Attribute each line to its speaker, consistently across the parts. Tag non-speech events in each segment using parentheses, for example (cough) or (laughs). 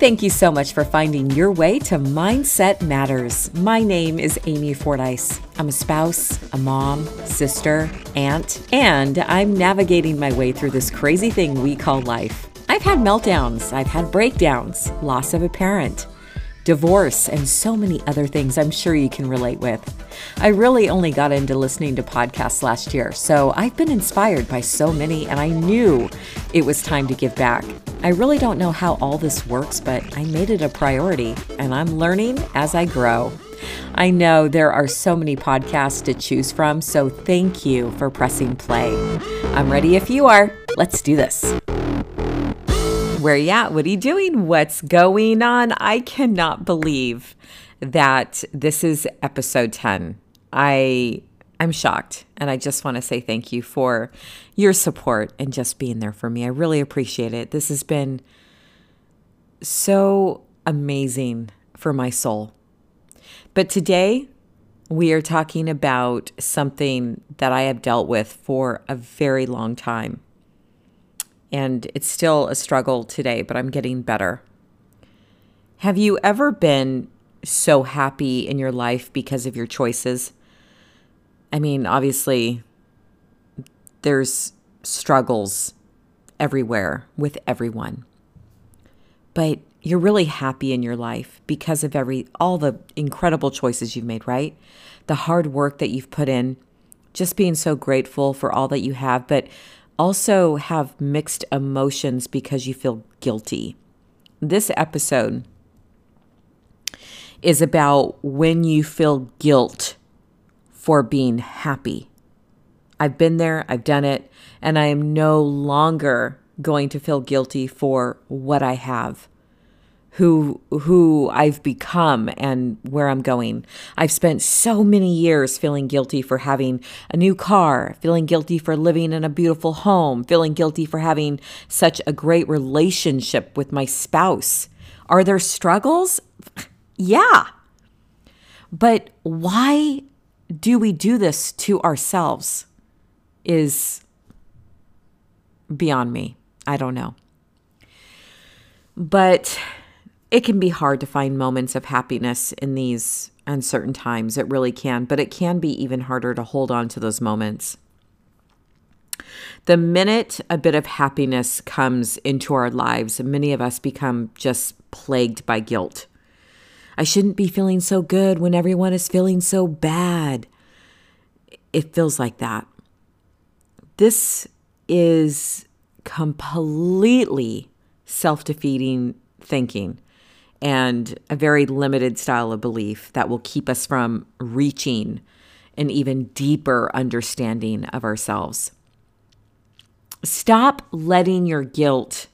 Speaker 1: Thank you so much for finding your way to Mindset Matters. My name is Amy Fordyce. I'm a spouse, a mom, sister, aunt, and I'm navigating my way through this crazy thing we call life. I've had meltdowns, I've had breakdowns, loss of a parent, divorce, and so many other things I'm sure you can relate with. I really only got into listening to podcasts last year, so I've been inspired by so many, and I knew it was time to give back. I really don't know how all this works, but I made it a priority, and I'm learning as I grow. I know there are so many podcasts to choose from, so thank you for pressing play. I'm ready if you are. Let's do this. Where you at? What are you doing? What's going on? I cannot believe that this is episode 10. I I'm shocked and I just want to say thank you for your support and just being there for me. I really appreciate it. This has been so amazing for my soul. But today we are talking about something that I have dealt with for a very long time. And it's still a struggle today, but I'm getting better. Have you ever been so happy in your life because of your choices? I mean, obviously, there's struggles everywhere with everyone. But you're really happy in your life because of every all the incredible choices you've made, right? The hard work that you've put in, just being so grateful for all that you have, but also have mixed emotions because you feel guilty. This episode is about when you feel guilt for being happy. I've been there, I've done it, and I am no longer going to feel guilty for what I have who who I've become and where I'm going. I've spent so many years feeling guilty for having a new car, feeling guilty for living in a beautiful home, feeling guilty for having such a great relationship with my spouse. Are there struggles? Yeah. But why do we do this to ourselves? Is beyond me. I don't know. But it can be hard to find moments of happiness in these uncertain times. It really can, but it can be even harder to hold on to those moments. The minute a bit of happiness comes into our lives, many of us become just plagued by guilt. I shouldn't be feeling so good when everyone is feeling so bad. It feels like that. This is completely self defeating thinking and a very limited style of belief that will keep us from reaching an even deeper understanding of ourselves. Stop letting your guilt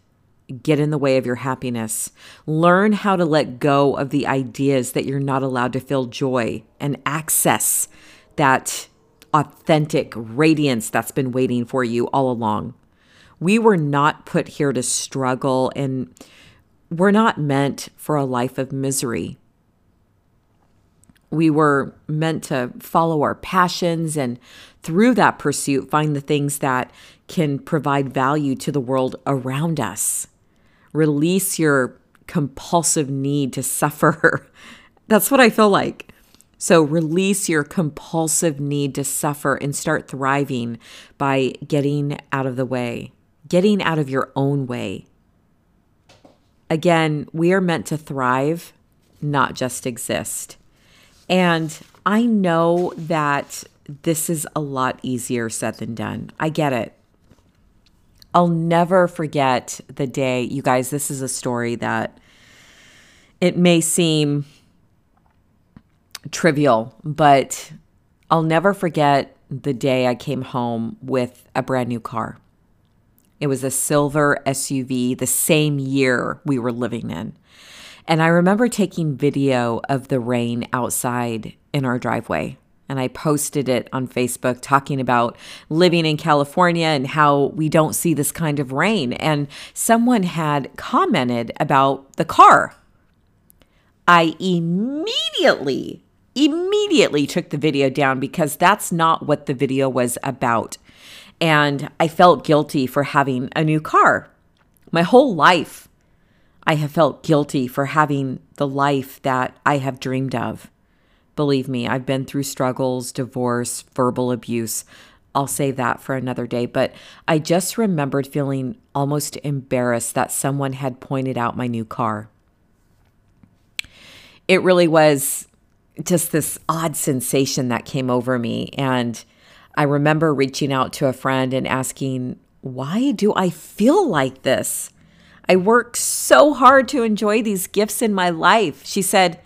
Speaker 1: get in the way of your happiness. Learn how to let go of the ideas that you're not allowed to feel joy and access that authentic radiance that's been waiting for you all along. We were not put here to struggle and we're not meant for a life of misery. We were meant to follow our passions and through that pursuit find the things that can provide value to the world around us. Release your compulsive need to suffer. (laughs) That's what I feel like. So release your compulsive need to suffer and start thriving by getting out of the way, getting out of your own way. Again, we are meant to thrive, not just exist. And I know that this is a lot easier said than done. I get it. I'll never forget the day, you guys, this is a story that it may seem trivial, but I'll never forget the day I came home with a brand new car. It was a silver SUV, the same year we were living in. And I remember taking video of the rain outside in our driveway. And I posted it on Facebook talking about living in California and how we don't see this kind of rain. And someone had commented about the car. I immediately, immediately took the video down because that's not what the video was about. And I felt guilty for having a new car. My whole life, I have felt guilty for having the life that I have dreamed of. Believe me, I've been through struggles, divorce, verbal abuse. I'll save that for another day, but I just remembered feeling almost embarrassed that someone had pointed out my new car. It really was just this odd sensation that came over me. And I remember reaching out to a friend and asking, Why do I feel like this? I work so hard to enjoy these gifts in my life. She said,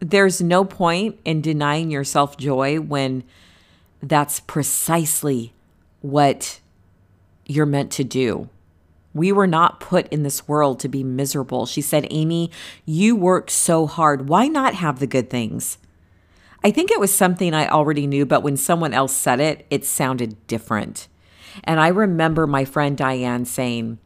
Speaker 1: There's no point in denying yourself joy when that's precisely what you're meant to do. We were not put in this world to be miserable. She said, Amy, you work so hard. Why not have the good things? I think it was something I already knew, but when someone else said it, it sounded different. And I remember my friend Diane saying,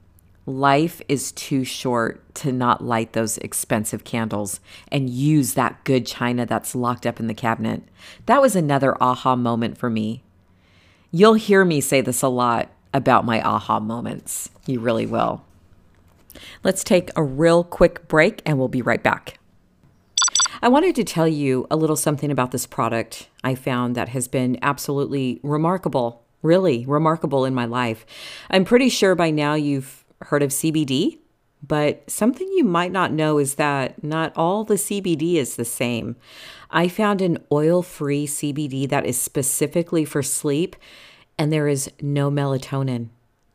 Speaker 1: Life is too short to not light those expensive candles and use that good china that's locked up in the cabinet. That was another aha moment for me. You'll hear me say this a lot about my aha moments. You really will. Let's take a real quick break and we'll be right back. I wanted to tell you a little something about this product I found that has been absolutely remarkable, really remarkable in my life. I'm pretty sure by now you've heard of CBD, but something you might not know is that not all the CBD is the same. I found an oil free CBD that is specifically for sleep, and there is no melatonin.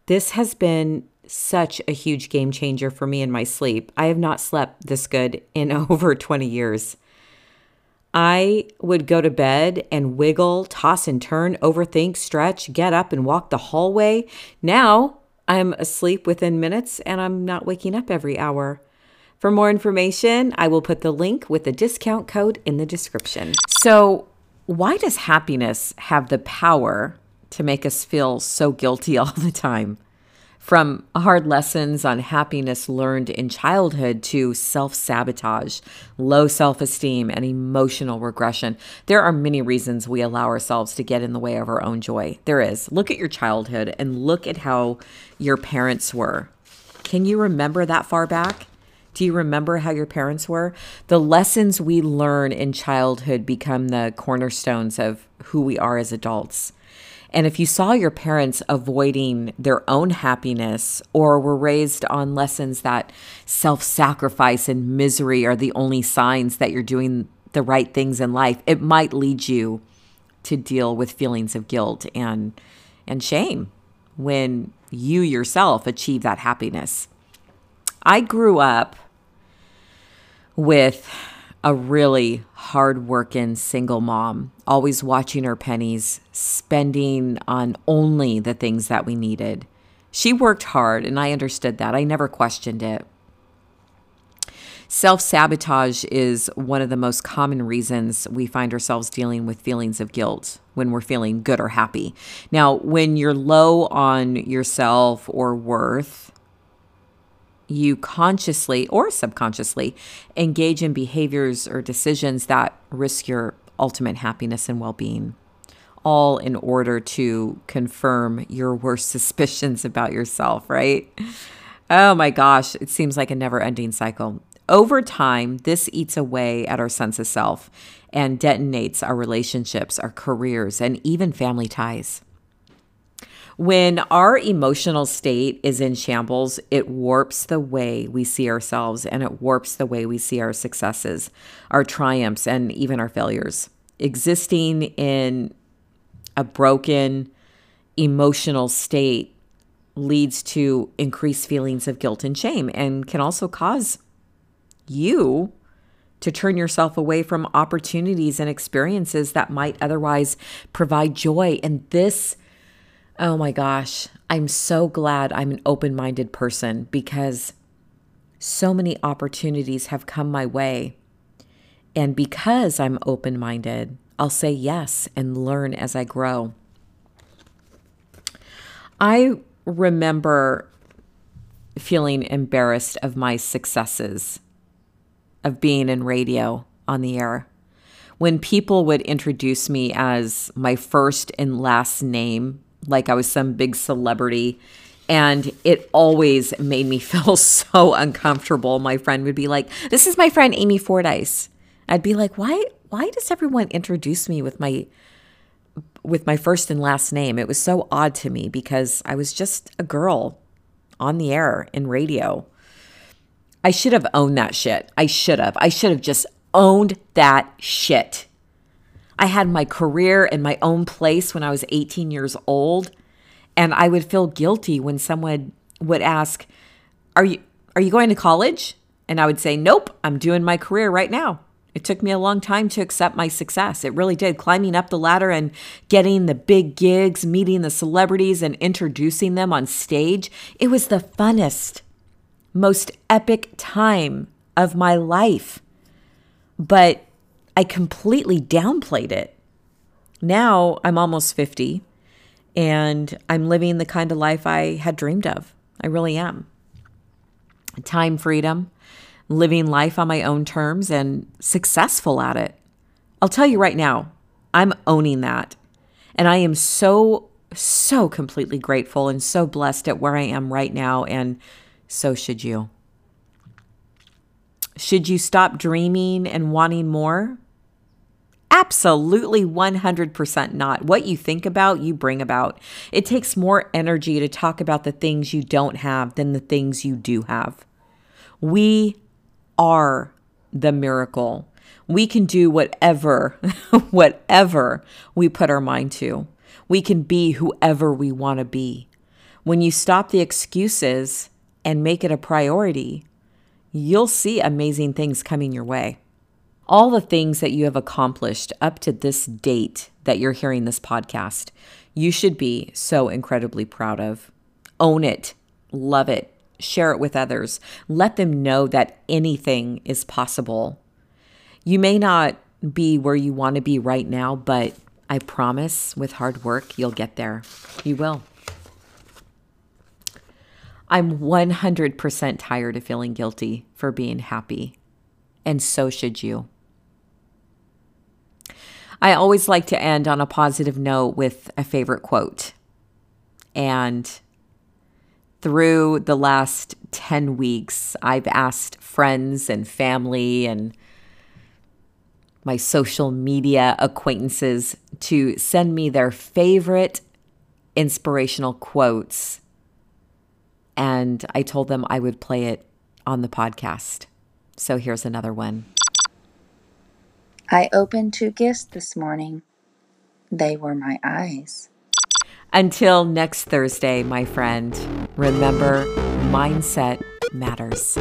Speaker 1: This has been such a huge game changer for me in my sleep. I have not slept this good in (laughs) over 20 years. I would go to bed and wiggle, toss and turn, overthink, stretch, get up and walk the hallway. Now I'm asleep within minutes and I'm not waking up every hour. For more information, I will put the link with the discount code in the description. So, why does happiness have the power to make us feel so guilty (laughs) all the time? From hard lessons on happiness learned in childhood to self sabotage, low self esteem, and emotional regression, there are many reasons we allow ourselves to get in the way of our own joy. There is. Look at your childhood and look at how your parents were. Can you remember that far back? Do you remember how your parents were? The lessons we learn in childhood become the cornerstones of who we are as adults. And if you saw your parents avoiding their own happiness or were raised on lessons that self sacrifice and misery are the only signs that you're doing the right things in life, it might lead you to deal with feelings of guilt and, and shame when you yourself achieve that happiness. I grew up with a really hard-working single mom, always watching her pennies, spending on only the things that we needed. She worked hard, and I understood that. I never questioned it. Self sabotage is one of the most common reasons we find ourselves dealing with feelings of guilt when we're feeling good or happy. Now, when you're low on yourself or worth, you consciously or subconsciously engage in behaviors or decisions that risk your ultimate happiness and well being, all in order to confirm your worst (laughs) suspicions about yourself, right? Oh my gosh, it seems like a never ending cycle. Over time, this eats away at our sense of self and detonates our relationships, our careers, and even family ties. When our emotional state is in shambles, it warps the way we see ourselves and it warps the way we see our successes, our triumphs, and even our failures. Existing in a broken emotional state leads to increased feelings of guilt and shame and can also cause you to turn yourself away from opportunities and experiences that might otherwise provide joy. And this Oh my gosh, I'm so glad I'm an open minded person because so many opportunities have come my way. And because I'm open minded, I'll say yes and learn as I grow. I remember feeling embarrassed of my successes of being in radio on the air. When people would introduce me as my first and last name like I was some big celebrity And it always made me (laughs) feel so uncomfortable. My friend would be like, This is my friend Amy Fordyce. I'd be like, Why why does everyone introduce me with my with my first and last name? It was so odd to me because I was just a girl on the air in radio. I should have owned that shit. I should have. I should have just owned that shit. I had my career in my own place when I was 18 years old, and I would feel guilty when someone would ask, "Are you are you going to college?" And I would say, "Nope, I'm doing my career right now." It took me a long time to accept my success. It really did. Climbing up the ladder and getting the big gigs, meeting the celebrities and introducing them on stage, it was the funnest most epic time of my life. But I completely downplayed it. Now I'm almost 50 and I'm living the kind of life I had dreamed of. I really am. Time freedom, living life on my own terms, and successful at it. I'll tell you right now, I'm owning that. And I am so, so completely grateful and so blessed at where I am right now. And so should you. Should you stop dreaming and wanting more? Absolutely 100% not. What you think about, you bring about. It takes more energy to talk about the things you don't have than the things you do have. We are the miracle. We can do whatever, (laughs) whatever we put our mind to. We can be whoever we want to be. When you stop the excuses and make it a priority, you'll see amazing things coming your way. All the things that you have accomplished up to this date that you're hearing this podcast, you should be so incredibly proud of. Own it, love it, share it with others. Let them know that anything is possible. You may not be where you want to be right now, but I promise with hard work, you'll get there. You will. I'm 100% tired of feeling guilty for being happy, and so should you. I always like to end on a positive note with a favorite quote. And through the last 10 weeks, I've asked friends and family and my social media acquaintances to send me their favorite inspirational quotes and I told them I would play it on the podcast. So here's another one.
Speaker 2: I opened two gifts this morning. They were my eyes.
Speaker 1: Until next Thursday, my friend, remember mindset matters.